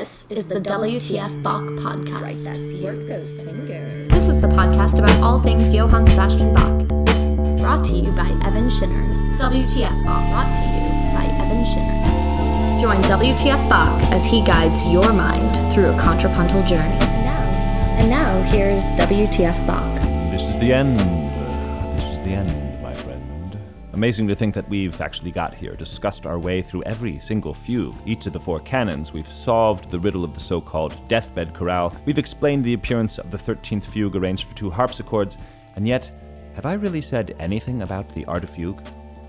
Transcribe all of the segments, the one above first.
This is the WTF Bach podcast. Right, that work those fingers. This is the podcast about all things Johann Sebastian Bach. Brought to you by Evan Shinners. WTF Bach. Brought to you by Evan Shinners. Join WTF Bach as he guides your mind through a contrapuntal journey. And now, and now here's WTF Bach. This is the end. This is the end, my friend. Amazing to think that we've actually got here, discussed our way through every single fugue, each of the four canons. We've solved the riddle of the so called deathbed chorale. We've explained the appearance of the 13th fugue arranged for two harpsichords. And yet, have I really said anything about the art of fugue?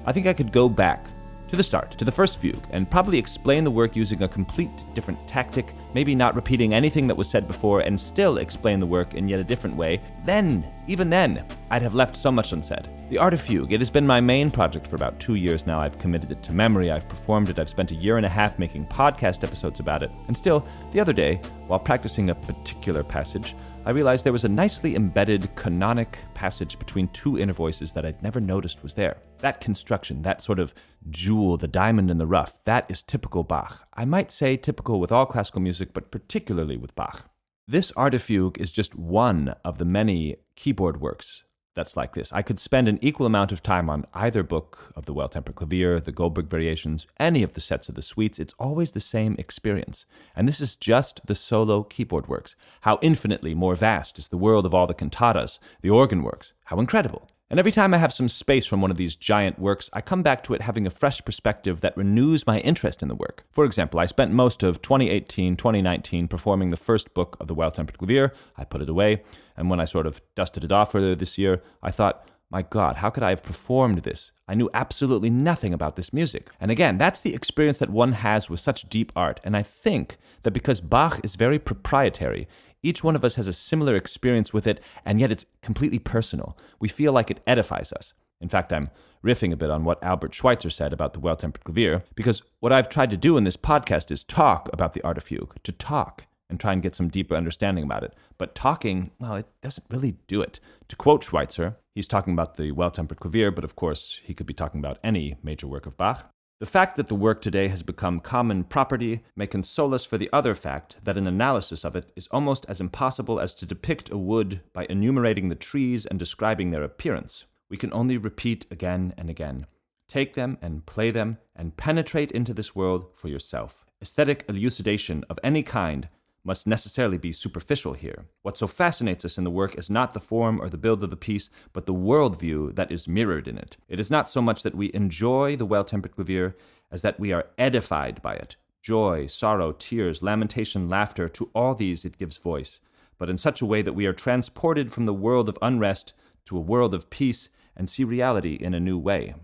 I think I could go back to the start, to the first fugue, and probably explain the work using a complete different tactic, maybe not repeating anything that was said before, and still explain the work in yet a different way. Then, even then, I'd have left so much unsaid. The Art of Fugue, it has been my main project for about two years now. I've committed it to memory, I've performed it, I've spent a year and a half making podcast episodes about it. And still, the other day, while practicing a particular passage, I realized there was a nicely embedded canonic passage between two inner voices that I'd never noticed was there. That construction, that sort of jewel, the diamond in the rough, that is typical Bach. I might say typical with all classical music, but particularly with Bach. This art of fugue is just one of the many keyboard works that's like this. I could spend an equal amount of time on either book of the Well Tempered Clavier, the Goldberg Variations, any of the sets of the suites. It's always the same experience. And this is just the solo keyboard works. How infinitely more vast is the world of all the cantatas, the organ works. How incredible. And every time I have some space from one of these giant works, I come back to it having a fresh perspective that renews my interest in the work. For example, I spent most of 2018 2019 performing the first book of the Well Tempered Clavier. I put it away, and when I sort of dusted it off earlier this year, I thought, my God, how could I have performed this? I knew absolutely nothing about this music. And again, that's the experience that one has with such deep art. And I think that because Bach is very proprietary, each one of us has a similar experience with it, and yet it's completely personal. We feel like it edifies us. In fact, I'm riffing a bit on what Albert Schweitzer said about the well tempered clavier, because what I've tried to do in this podcast is talk about the art of fugue, to talk and try and get some deeper understanding about it. But talking, well, it doesn't really do it. To quote Schweitzer, he's talking about the well tempered clavier, but of course, he could be talking about any major work of Bach. The fact that the work today has become common property may console us for the other fact that an analysis of it is almost as impossible as to depict a wood by enumerating the trees and describing their appearance. We can only repeat again and again. Take them and play them and penetrate into this world for yourself. Aesthetic elucidation of any kind must necessarily be superficial here. What so fascinates us in the work is not the form or the build of the piece, but the worldview that is mirrored in it. It is not so much that we enjoy the well tempered clavier as that we are edified by it. Joy, sorrow, tears, lamentation, laughter, to all these it gives voice, but in such a way that we are transported from the world of unrest to a world of peace and see reality in a new way.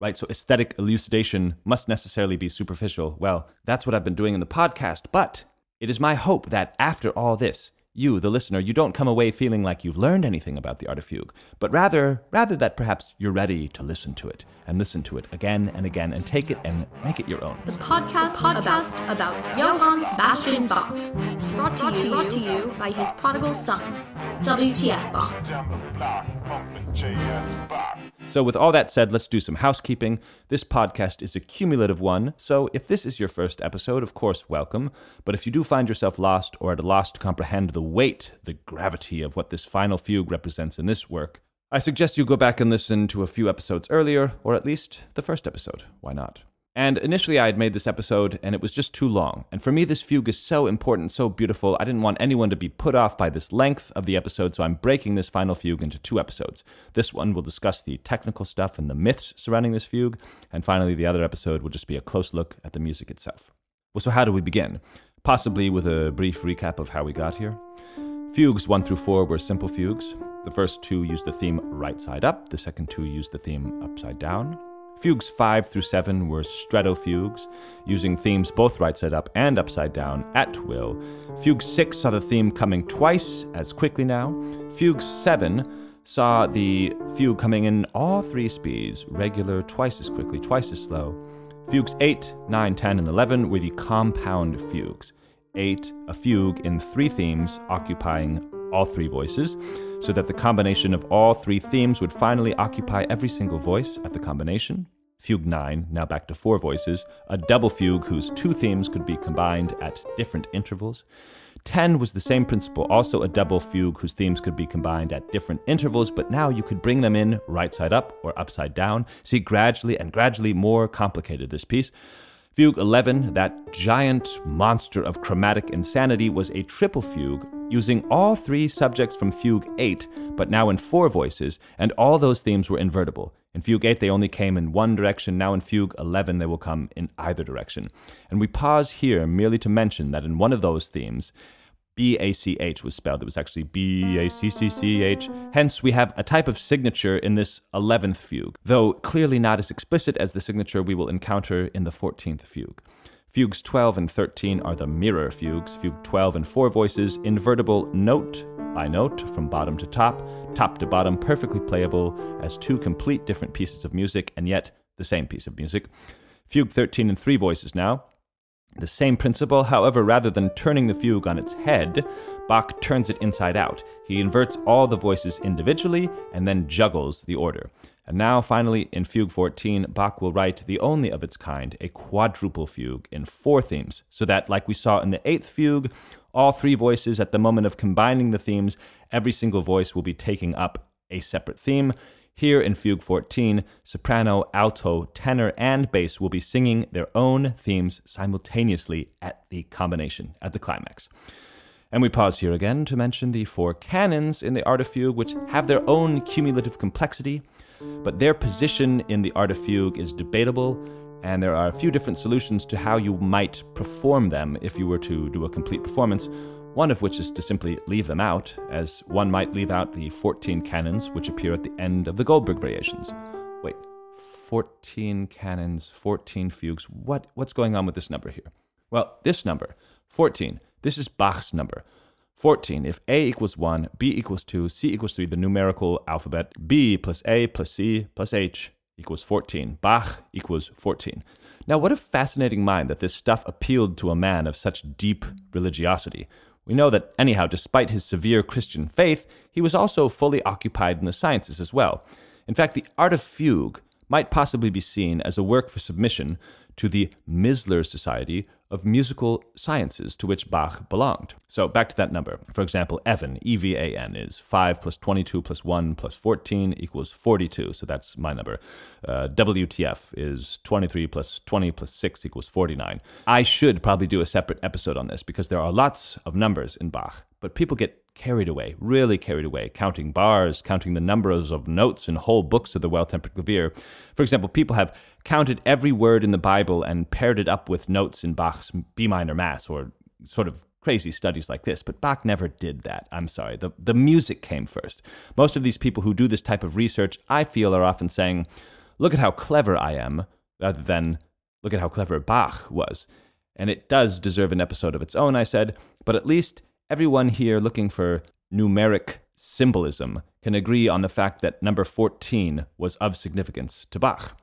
Right, so aesthetic elucidation must necessarily be superficial. Well, that's what I've been doing in the podcast, but it is my hope that after all this, you, the listener, you don't come away feeling like you've learned anything about the art of fugue, but rather, rather that perhaps you're ready to listen to it and listen to it again and again and take it and make it your own. The podcast, podcast about, Johann Sebastian Bach. Brought to, you, brought to you by his prodigal son, WTF Bach. So, with all that said, let's do some housekeeping. This podcast is a cumulative one, so if this is your first episode, of course, welcome. But if you do find yourself lost or at a loss to comprehend the weight, the gravity of what this final fugue represents in this work, I suggest you go back and listen to a few episodes earlier, or at least the first episode. Why not? And initially, I had made this episode, and it was just too long. And for me, this fugue is so important, so beautiful. I didn't want anyone to be put off by this length of the episode, so I'm breaking this final fugue into two episodes. This one will discuss the technical stuff and the myths surrounding this fugue, and finally, the other episode will just be a close look at the music itself. Well, so how do we begin? Possibly with a brief recap of how we got here. Fugues 1 through 4 were simple fugues. The first two used the theme right side up, the second two used the theme upside down. Fugues 5 through 7 were stretto fugues, using themes both right side up and upside down at will. Fugue 6 saw the theme coming twice as quickly now. Fugue 7 saw the fugue coming in all three speeds, regular twice as quickly, twice as slow. Fugues 8, 9, 10, and 11 were the compound fugues. 8, a fugue in three themes occupying all three voices, so that the combination of all three themes would finally occupy every single voice at the combination. Fugue 9, now back to four voices, a double fugue whose two themes could be combined at different intervals. 10 was the same principle, also a double fugue whose themes could be combined at different intervals, but now you could bring them in right side up or upside down. See, gradually and gradually more complicated this piece. Fugue 11, that giant monster of chromatic insanity, was a triple fugue using all three subjects from Fugue 8, but now in four voices, and all those themes were invertible. In Fugue 8, they only came in one direction. Now in Fugue 11, they will come in either direction. And we pause here merely to mention that in one of those themes, B A C H was spelled. It was actually B A C C C H. Hence, we have a type of signature in this 11th fugue, though clearly not as explicit as the signature we will encounter in the 14th fugue. Fugues 12 and 13 are the mirror fugues. Fugue 12 in four voices, invertible note by note from bottom to top, top to bottom, perfectly playable as two complete different pieces of music and yet the same piece of music. Fugue 13 in three voices now, the same principle, however, rather than turning the fugue on its head, Bach turns it inside out. He inverts all the voices individually and then juggles the order. And now, finally, in Fugue 14, Bach will write the only of its kind, a quadruple fugue in four themes, so that, like we saw in the eighth fugue, all three voices, at the moment of combining the themes, every single voice will be taking up a separate theme. Here in Fugue 14, soprano, alto, tenor, and bass will be singing their own themes simultaneously at the combination, at the climax. And we pause here again to mention the four canons in the Art of Fugue, which have their own cumulative complexity, but their position in the Art of Fugue is debatable, and there are a few different solutions to how you might perform them if you were to do a complete performance one of which is to simply leave them out, as one might leave out the 14 canons which appear at the end of the Goldberg variations. Wait, 14 canons, 14 fugues. What, what's going on with this number here? Well, this number, 14, this is Bach's number. 14, if A equals 1, B equals 2, C equals 3, the numerical alphabet, B plus A plus C plus H equals 14. Bach equals 14. Now, what a fascinating mind that this stuff appealed to a man of such deep religiosity. We know that, anyhow, despite his severe Christian faith, he was also fully occupied in the sciences as well. In fact, the art of fugue might possibly be seen as a work for submission to the Mizler Society of Musical Sciences, to which Bach belonged. So back to that number. For example, Evan, E V A N, is 5 plus 22 plus 1 plus 14 equals 42. So that's my number. Uh, WTF is 23 plus 20 plus 6 equals 49. I should probably do a separate episode on this because there are lots of numbers in Bach, but people get carried away, really carried away, counting bars, counting the numbers of notes in whole books of the well tempered clavier. For example, people have counted every word in the Bible and paired it up with notes in Bach's B minor Mass or sort of crazy studies like this, but Bach never did that. I'm sorry. The, the music came first. Most of these people who do this type of research, I feel, are often saying, look at how clever I am, rather than look at how clever Bach was. And it does deserve an episode of its own, I said, but at least everyone here looking for numeric symbolism can agree on the fact that number 14 was of significance to Bach.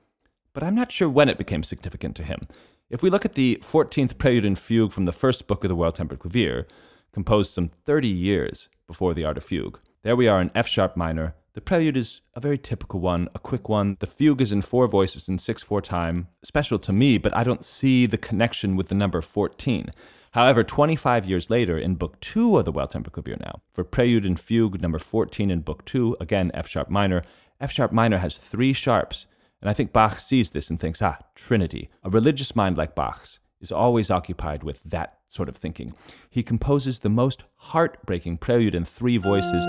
But I'm not sure when it became significant to him. If we look at the 14th Prelude and Fugue from the first book of the Well Tempered Clavier, composed some 30 years before the Art of Fugue, there we are in F sharp minor. The prelude is a very typical one, a quick one. The fugue is in four voices in 6 4 time, special to me, but I don't see the connection with the number 14. However, 25 years later, in Book 2 of the Well Tempered Clavier now, for Prelude and Fugue number 14 in Book 2, again F sharp minor, F sharp minor has three sharps. And I think Bach sees this and thinks, ah, Trinity. A religious mind like Bach's is always occupied with that sort of thinking. He composes the most heartbreaking prelude in three voices.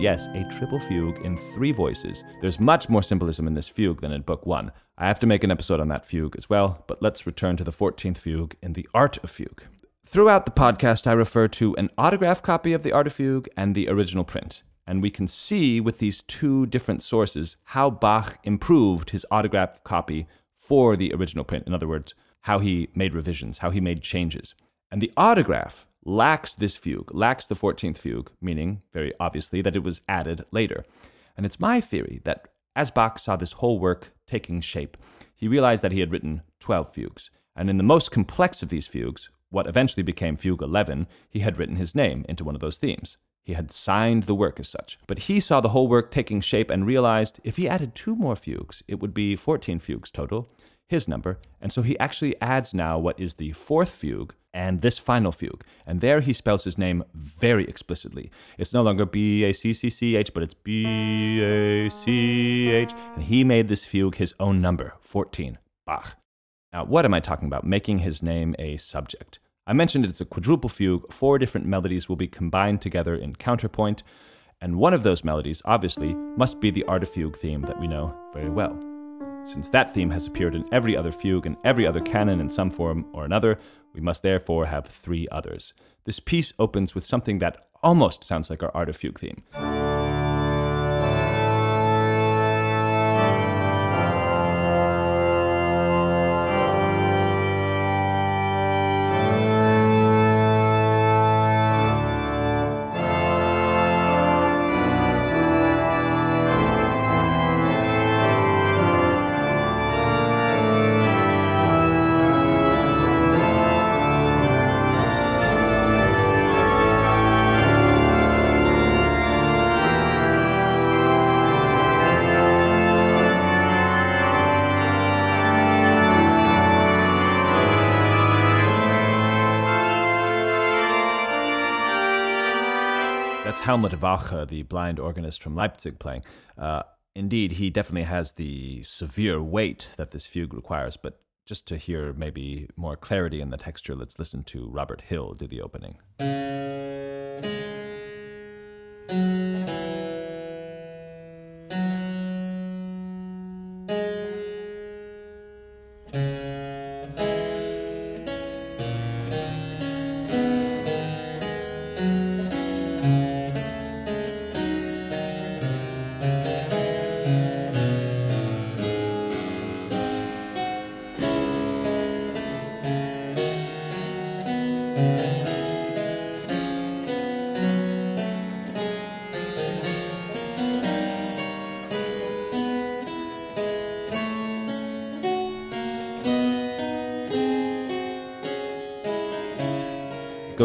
Yes, a triple fugue in three voices. There's much more symbolism in this fugue than in Book 1. I have to make an episode on that fugue as well, but let's return to the 14th fugue in The Art of Fugue. Throughout the podcast, I refer to an autograph copy of The Art of Fugue and the original print. And we can see with these two different sources how Bach improved his autograph copy for the original print. In other words, how he made revisions, how he made changes. And the autograph lacks this fugue, lacks the 14th fugue, meaning, very obviously, that it was added later. And it's my theory that as Bach saw this whole work taking shape, he realized that he had written 12 fugues. And in the most complex of these fugues, what eventually became Fugue 11, he had written his name into one of those themes. He had signed the work as such. But he saw the whole work taking shape and realized if he added two more fugues, it would be 14 fugues total, his number. And so he actually adds now what is the fourth fugue and this final fugue. And there he spells his name very explicitly. It's no longer B A C C C H, but it's B A C H. And he made this fugue his own number, 14, Bach. Now, what am I talking about? Making his name a subject. I mentioned it's a quadruple fugue. Four different melodies will be combined together in counterpoint, and one of those melodies, obviously, must be the Arte Fugue theme that we know very well. Since that theme has appeared in every other fugue and every other canon in some form or another, we must therefore have three others. This piece opens with something that almost sounds like our Art of Fugue theme. Helmut Walcha, the blind organist from Leipzig, playing. Uh, indeed, he definitely has the severe weight that this fugue requires, but just to hear maybe more clarity in the texture, let's listen to Robert Hill do the opening.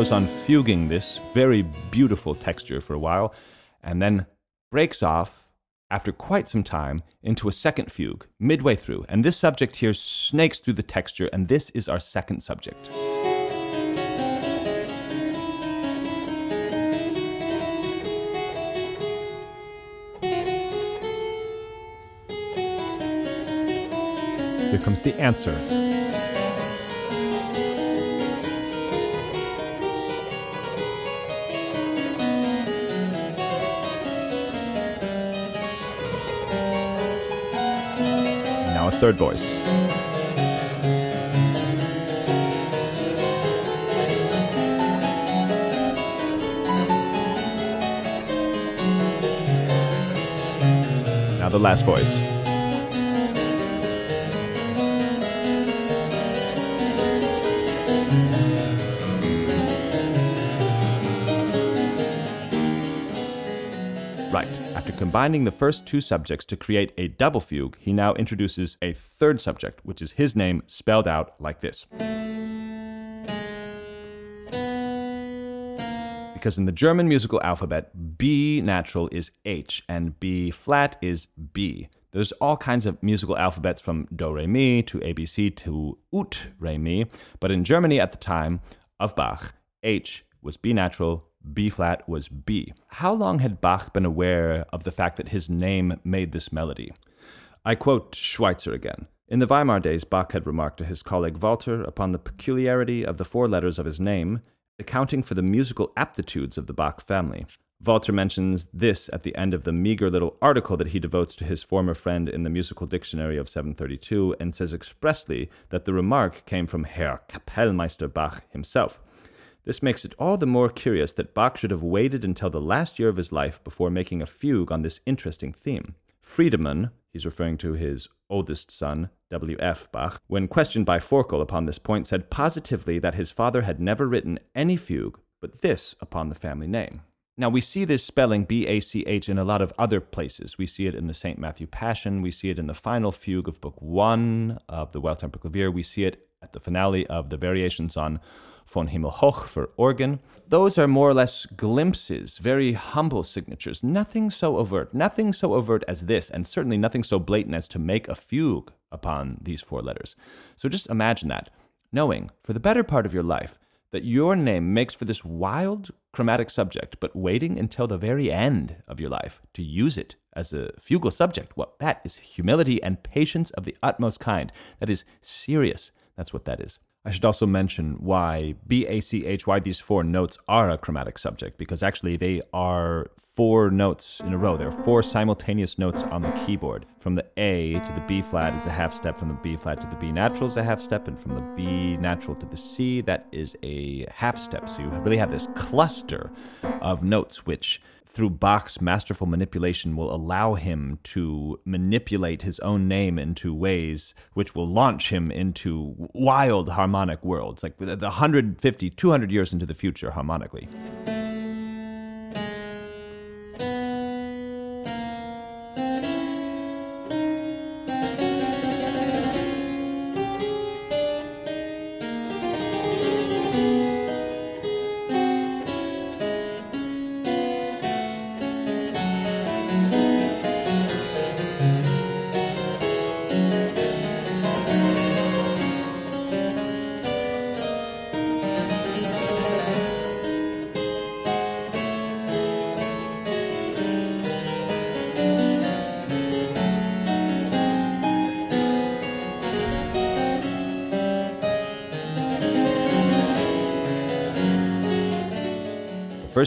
Goes on fuguing this very beautiful texture for a while, and then breaks off after quite some time into a second fugue midway through. And this subject here snakes through the texture, and this is our second subject. Here comes the answer. Now a third voice. Now the last voice. Combining the first two subjects to create a double fugue, he now introduces a third subject, which is his name spelled out like this. Because in the German musical alphabet, B natural is H and B flat is B. There's all kinds of musical alphabets from Do Re Mi to ABC to Ut Re Mi, but in Germany at the time of Bach, H was B natural, B flat was B. How long had Bach been aware of the fact that his name made this melody? I quote Schweitzer again. In the Weimar days, Bach had remarked to his colleague Walther upon the peculiarity of the four letters of his name, accounting for the musical aptitudes of the Bach family. Walther mentions this at the end of the meager little article that he devotes to his former friend in the Musical Dictionary of 732 and says expressly that the remark came from Herr Kapellmeister Bach himself. This makes it all the more curious that Bach should have waited until the last year of his life before making a fugue on this interesting theme. Friedemann, he's referring to his oldest son, W.F. Bach, when questioned by Forkel upon this point, said positively that his father had never written any fugue but this upon the family name. Now, we see this spelling B A C H in a lot of other places. We see it in the St. Matthew Passion. We see it in the final fugue of Book One of the Well Tempered Clavier. We see it at the finale of the Variations on Vom Himmel hoch for organ. Those are more or less glimpses, very humble signatures. Nothing so overt, nothing so overt as this, and certainly nothing so blatant as to make a fugue upon these four letters. So just imagine that, knowing for the better part of your life that your name makes for this wild chromatic subject, but waiting until the very end of your life to use it as a fugal subject, well, that is humility and patience of the utmost kind. That is serious. That's what that is. I should also mention why BACH, why these four notes are a chromatic subject, because actually they are four notes in a row. There are four simultaneous notes on the keyboard. From the A to the B flat is a half step, from the B flat to the B natural is a half step, and from the B natural to the C, that is a half step. So you really have this cluster of notes which through Bach's masterful manipulation, will allow him to manipulate his own name into ways which will launch him into wild harmonic worlds, like the 150, 200 years into the future harmonically.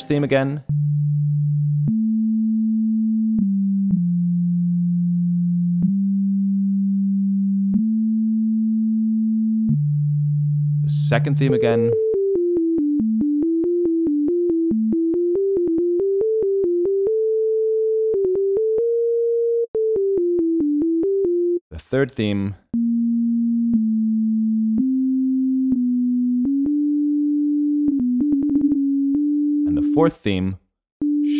Theme again. The second theme again. The third theme. Fourth theme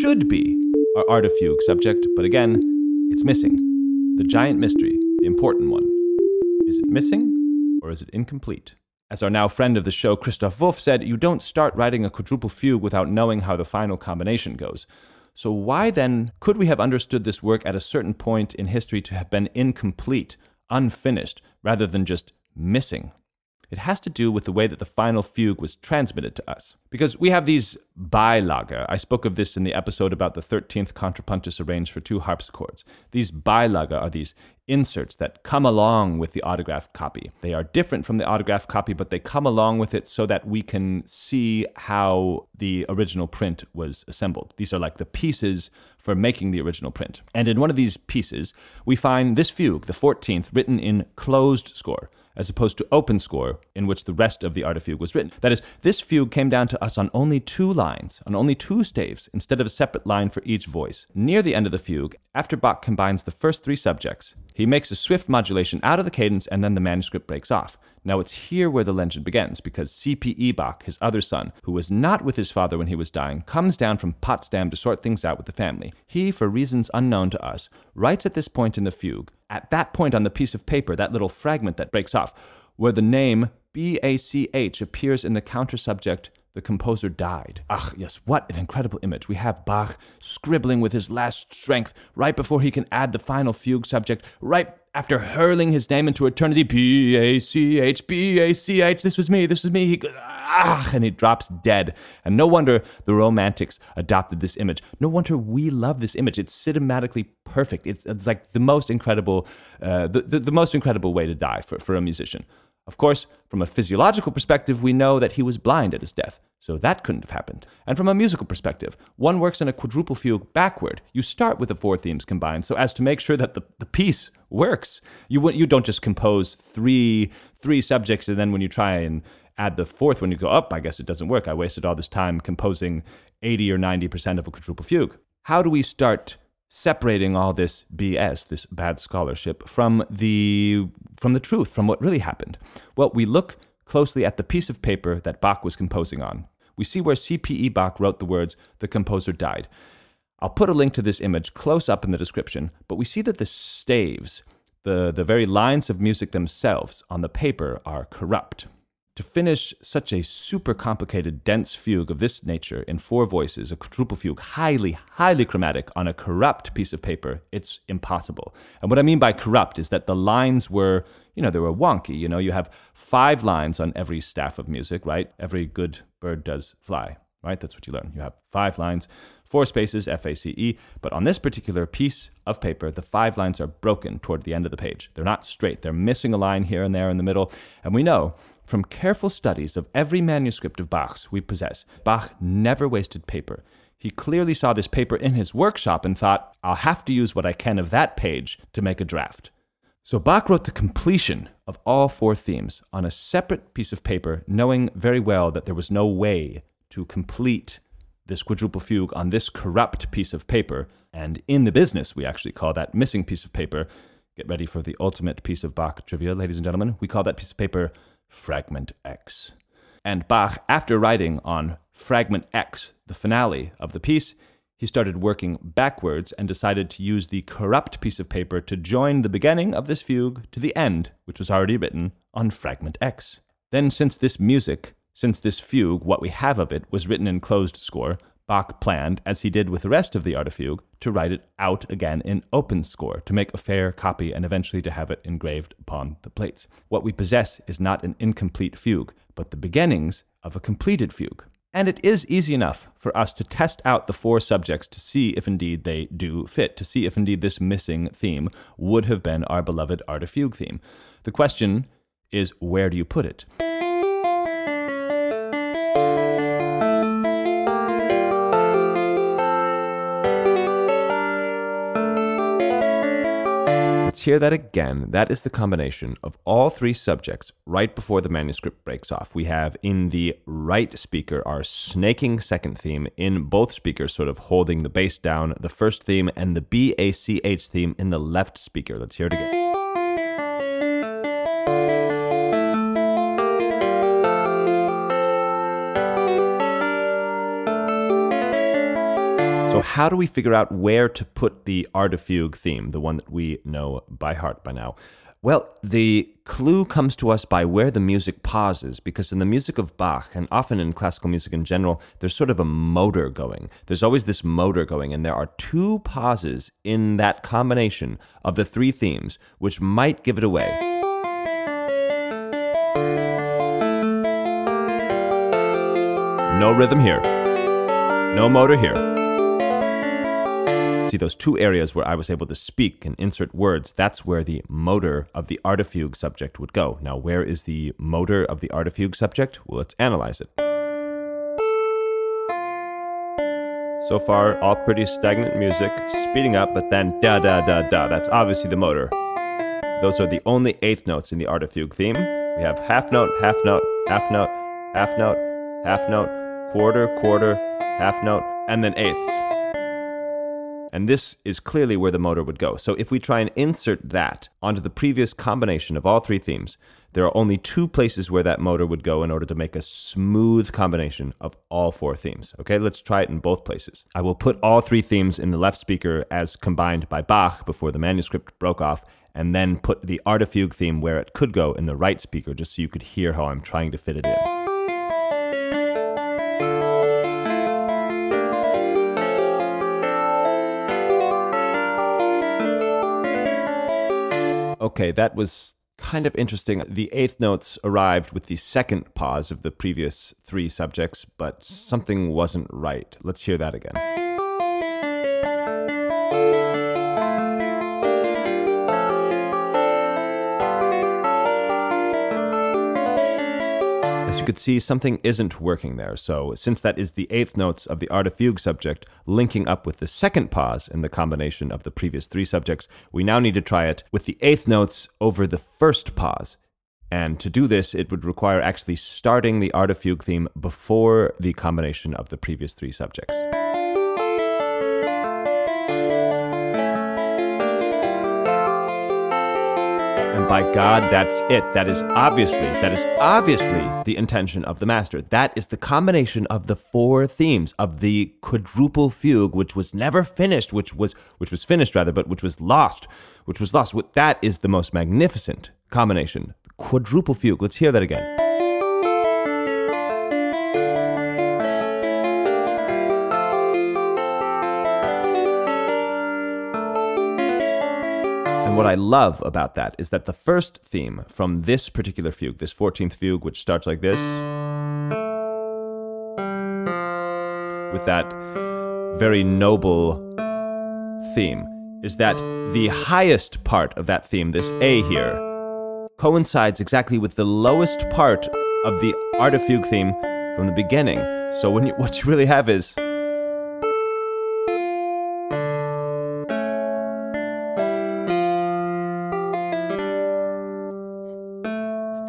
should be our art of fugue subject, but again, it's missing. The giant mystery, the important one. Is it missing or is it incomplete? As our now friend of the show, Christoph Wolff, said, you don't start writing a quadruple fugue without knowing how the final combination goes. So, why then could we have understood this work at a certain point in history to have been incomplete, unfinished, rather than just missing? It has to do with the way that the final fugue was transmitted to us. Because we have these Beilage. I spoke of this in the episode about the 13th contrapunctus arranged for two harpsichords. These Beilage are these inserts that come along with the autographed copy. They are different from the autographed copy, but they come along with it so that we can see how the original print was assembled. These are like the pieces for making the original print. And in one of these pieces, we find this fugue, the 14th, written in closed score as opposed to open score, in which the rest of the art of fugue was written. That is, this fugue came down to us on only two lines, on only two staves, instead of a separate line for each voice. Near the end of the fugue, after Bach combines the first three subjects, he makes a swift modulation out of the cadence and then the manuscript breaks off. Now it's here where the legend begins, because C.P. Bach, his other son, who was not with his father when he was dying, comes down from Potsdam to sort things out with the family. He, for reasons unknown to us, writes at this point in the fugue, at that point on the piece of paper, that little fragment that breaks off, where the name B-A-C-H appears in the counter subject the composer died. Ah, yes, what an incredible image. We have Bach scribbling with his last strength right before he can add the final fugue subject, right after hurling his name into eternity. B A C H, B A C H, this was me, this was me. He, goes, ah, and he drops dead. And no wonder the Romantics adopted this image. No wonder we love this image. It's cinematically perfect. It's, it's like the most incredible, uh, the, the, the most incredible way to die for, for a musician. Of course, from a physiological perspective, we know that he was blind at his death, so that couldn't have happened. And from a musical perspective, one works in a quadruple fugue backward. You start with the four themes combined so as to make sure that the, the piece works. You, you don't just compose three, three subjects and then when you try and add the fourth one, you go, up, I guess it doesn't work. I wasted all this time composing 80 or 90% of a quadruple fugue. How do we start separating all this BS, this bad scholarship, from the from the truth, from what really happened? Well, we look closely at the piece of paper that Bach was composing on. we see where C.P.E. Bach wrote the words, The composer died. I'll put a link to this image close up in the description, but we see that the staves, the, the very lines of music themselves on the paper, are corrupt. To finish such a super complicated, dense fugue of this nature in four voices, a quadruple fugue, highly, highly chromatic on a corrupt piece of paper, it's impossible. And what I mean by corrupt is that the lines were, you know, they were wonky. You know, you have five lines on every staff of music, right? Every good bird does fly, right? That's what you learn. You have five lines, four spaces, F A C E. But on this particular piece of paper, the five lines are broken toward the end of the page. They're not straight, they're missing a line here and there in the middle. And we know from careful studies of every manuscript of Bach's we possess, Bach never wasted paper. He clearly saw this paper in his workshop and thought, I'll have to use what I can of that page to make a draft. So Bach wrote the completion of all four themes on a separate piece of paper, knowing very well that there was no way to complete this quadruple fugue on this corrupt piece of paper. And in the business, we actually call that missing piece of paper. Get ready for the ultimate piece of Bach trivia, ladies and gentlemen. We call that piece of paper Fragment X. And Bach, after writing on Fragment X, the finale of the piece, he started working backwards and decided to use the corrupt piece of paper to join the beginning of this fugue to the end, which was already written on Fragment X. Then, since this music, since this fugue, what we have of it, was written in closed score, Bach planned, as he did with the rest of the Art of Fugue, to write it out again in open score, to make a fair copy and eventually to have it engraved upon the plates. What we possess is not an incomplete fugue, but the beginnings of a completed fugue. And it is easy enough for us to test out the four subjects to see if indeed they do fit, to see if indeed this missing theme would have been our beloved Art of Fugue theme. The question is where do you put it? Hear that again. That is the combination of all three subjects right before the manuscript breaks off. We have in the right speaker our snaking second theme, in both speakers sort of holding the bass down, the first theme, and the BACH theme in the left speaker. Let's hear it again. How do we figure out where to put the Art of Fugue theme, the one that we know by heart by now? Well, the clue comes to us by where the music pauses, because in the music of Bach, and often in classical music in general, there's sort of a motor going. There's always this motor going, and there are two pauses in that combination of the three themes, which might give it away. No rhythm here. No motor here. See, those two areas where I was able to speak and insert words, that's where the motor of the Art of Fugue subject would go. Now, where is the motor of the Art of Fugue subject? Well, let's analyze it. So far, all pretty stagnant music, speeding up, but then da da da da. That's obviously the motor. Those are the only eighth notes in the Art of Fugue theme. We have half note, half note, half note, half note, half note, quarter, quarter, half note, and then eighths. And this is clearly where the motor would go. So if we try and insert that onto the previous combination of all three themes, there are only two places where that motor would go in order to make a smooth combination of all four themes. Okay, let's try it in both places. I will put all three themes in the left speaker as combined by Bach before the manuscript broke off, and then put the Art of Fugue theme where it could go in the right speaker just so you could hear how I'm trying to fit it in. Okay, that was kind of interesting. The eighth notes arrived with the second pause of the previous three subjects, but something wasn't right. Let's hear that again. Could see something isn't working there. So, since that is the eighth notes of the Art of Fugue subject linking up with the second pause in the combination of the previous three subjects, we now need to try it with the eighth notes over the first pause. And to do this, it would require actually starting the Art of Fugue theme before the combination of the previous three subjects. By God, that's it. That is obviously, that is obviously the intention of the master. That is the combination of the four themes of the quadruple fugue, which was never finished, which was which was finished rather, but which was lost, which was lost. That is the most magnificent combination. Quadruple fugue. Let's hear that again. And what I love about that is that the first theme from this particular fugue, this 14th fugue, which starts like this, with that very noble theme, is that the highest part of that theme, this A here, coincides exactly with the lowest part of the Arte Fugue theme from the beginning. So when you, what you really have is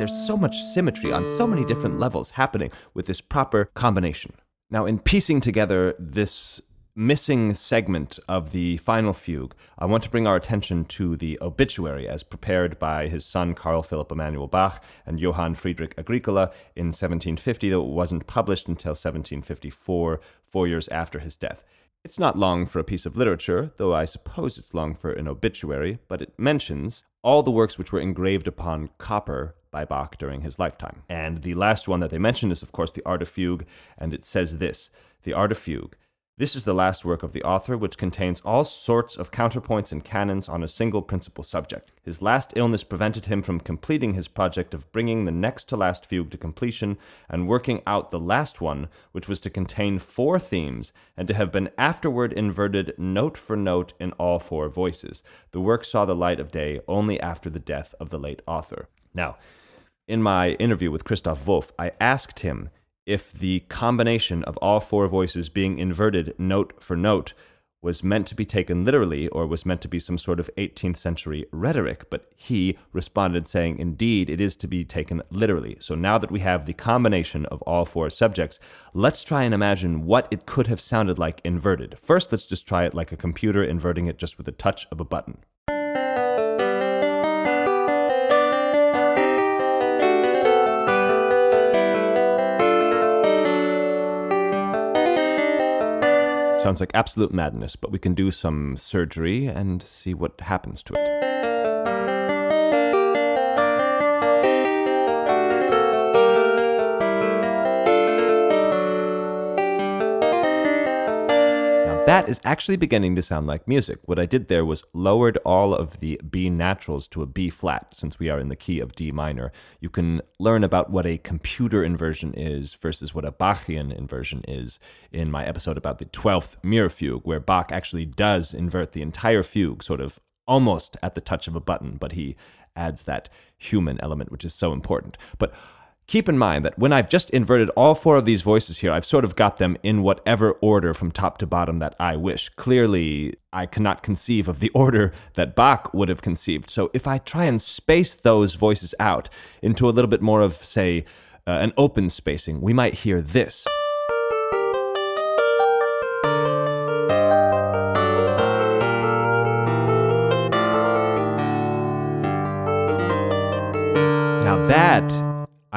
there's so much symmetry on so many different levels happening with this proper combination. Now, in piecing together this missing segment of the final fugue, I want to bring our attention to the obituary as prepared by his son Carl Philipp Emanuel Bach and Johann Friedrich Agricola in 1750, though it wasn't published until 1754, four years after his death. It's not long for a piece of literature, though I suppose it's long for an obituary, but it mentions all the works which were engraved upon copper by Bach during his lifetime. And the last one that they mention is, of course, the Art of Fugue, and it says this The Art of Fugue. This is the last work of the author, which contains all sorts of counterpoints and canons on a single principal subject. His last illness prevented him from completing his project of bringing the next to last fugue to completion and working out the last one, which was to contain four themes and to have been afterward inverted note for note in all four voices. The work saw the light of day only after the death of the late author. Now, in my interview with Christoph Wolff, I asked him if the combination of all four voices being inverted note for note was meant to be taken literally or was meant to be some sort of 18th century rhetoric, but he responded saying, indeed, it is to be taken literally. So now that we have the combination of all four subjects, let's try and imagine what it could have sounded like inverted. First, let's just try it like a computer inverting it just with a touch of a button. Sounds like absolute madness, but we can do some surgery and see what happens to it. That is actually beginning to sound like music. What I did there was lowered all of the B naturals to a B flat, since we are in the key of D minor. You can learn about what a computer inversion is versus what a Bachian inversion is in my episode about the 12th mirror fugue, where Bach actually does invert the entire fugue, sort of almost at the touch of a button, but he adds that human element, which is so important. But Keep in mind that when I've just inverted all four of these voices here, I've sort of got them in whatever order from top to bottom that I wish. Clearly, I cannot conceive of the order that Bach would have conceived. So if I try and space those voices out into a little bit more of, say, uh, an open spacing, we might hear this. Now that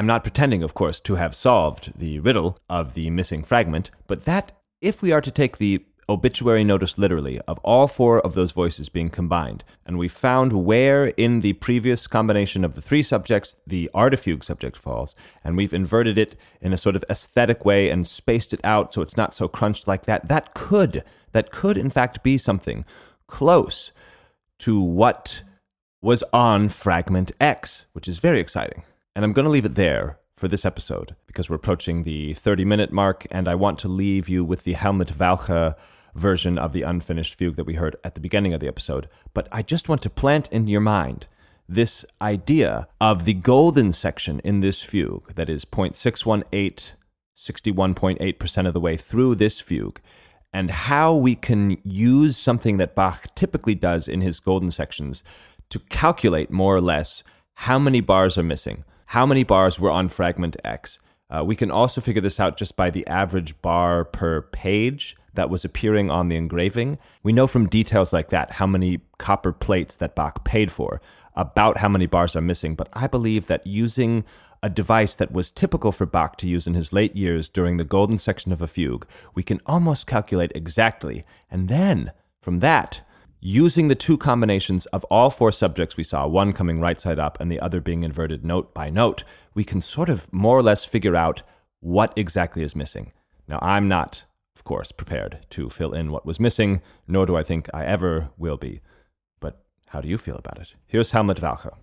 I'm not pretending, of course, to have solved the riddle of the missing fragment, but that, if we are to take the obituary notice literally of all four of those voices being combined, and we found where in the previous combination of the three subjects the Arte subject falls, and we've inverted it in a sort of aesthetic way and spaced it out so it's not so crunched like that, that could, that could in fact be something close to what was on fragment X, which is very exciting. And I'm going to leave it there for this episode because we're approaching the 30 minute mark, and I want to leave you with the Helmut Walcha version of the unfinished fugue that we heard at the beginning of the episode. But I just want to plant in your mind this idea of the golden section in this fugue that is 0.618, 61.8% of the way through this fugue, and how we can use something that Bach typically does in his golden sections to calculate more or less how many bars are missing how many bars were on fragment X. Uh, we can also figure this out just by the average bar per page that was appearing on the engraving. We know from details like that how many copper plates that Bach paid for. about how many bars are missing, but I believe that using a device that was typical for Bach to use in his late years during the golden section of a fugue, we can almost calculate exactly. And then, from that, using the two combinations of all four subjects we saw, one coming right side up and the other being inverted note by note, we can sort of more or less figure out what exactly is missing. Now, I'm not, of course, prepared to fill in what was missing, nor do I think I ever will be. But how do you feel about it? Here's Helmut Walcha.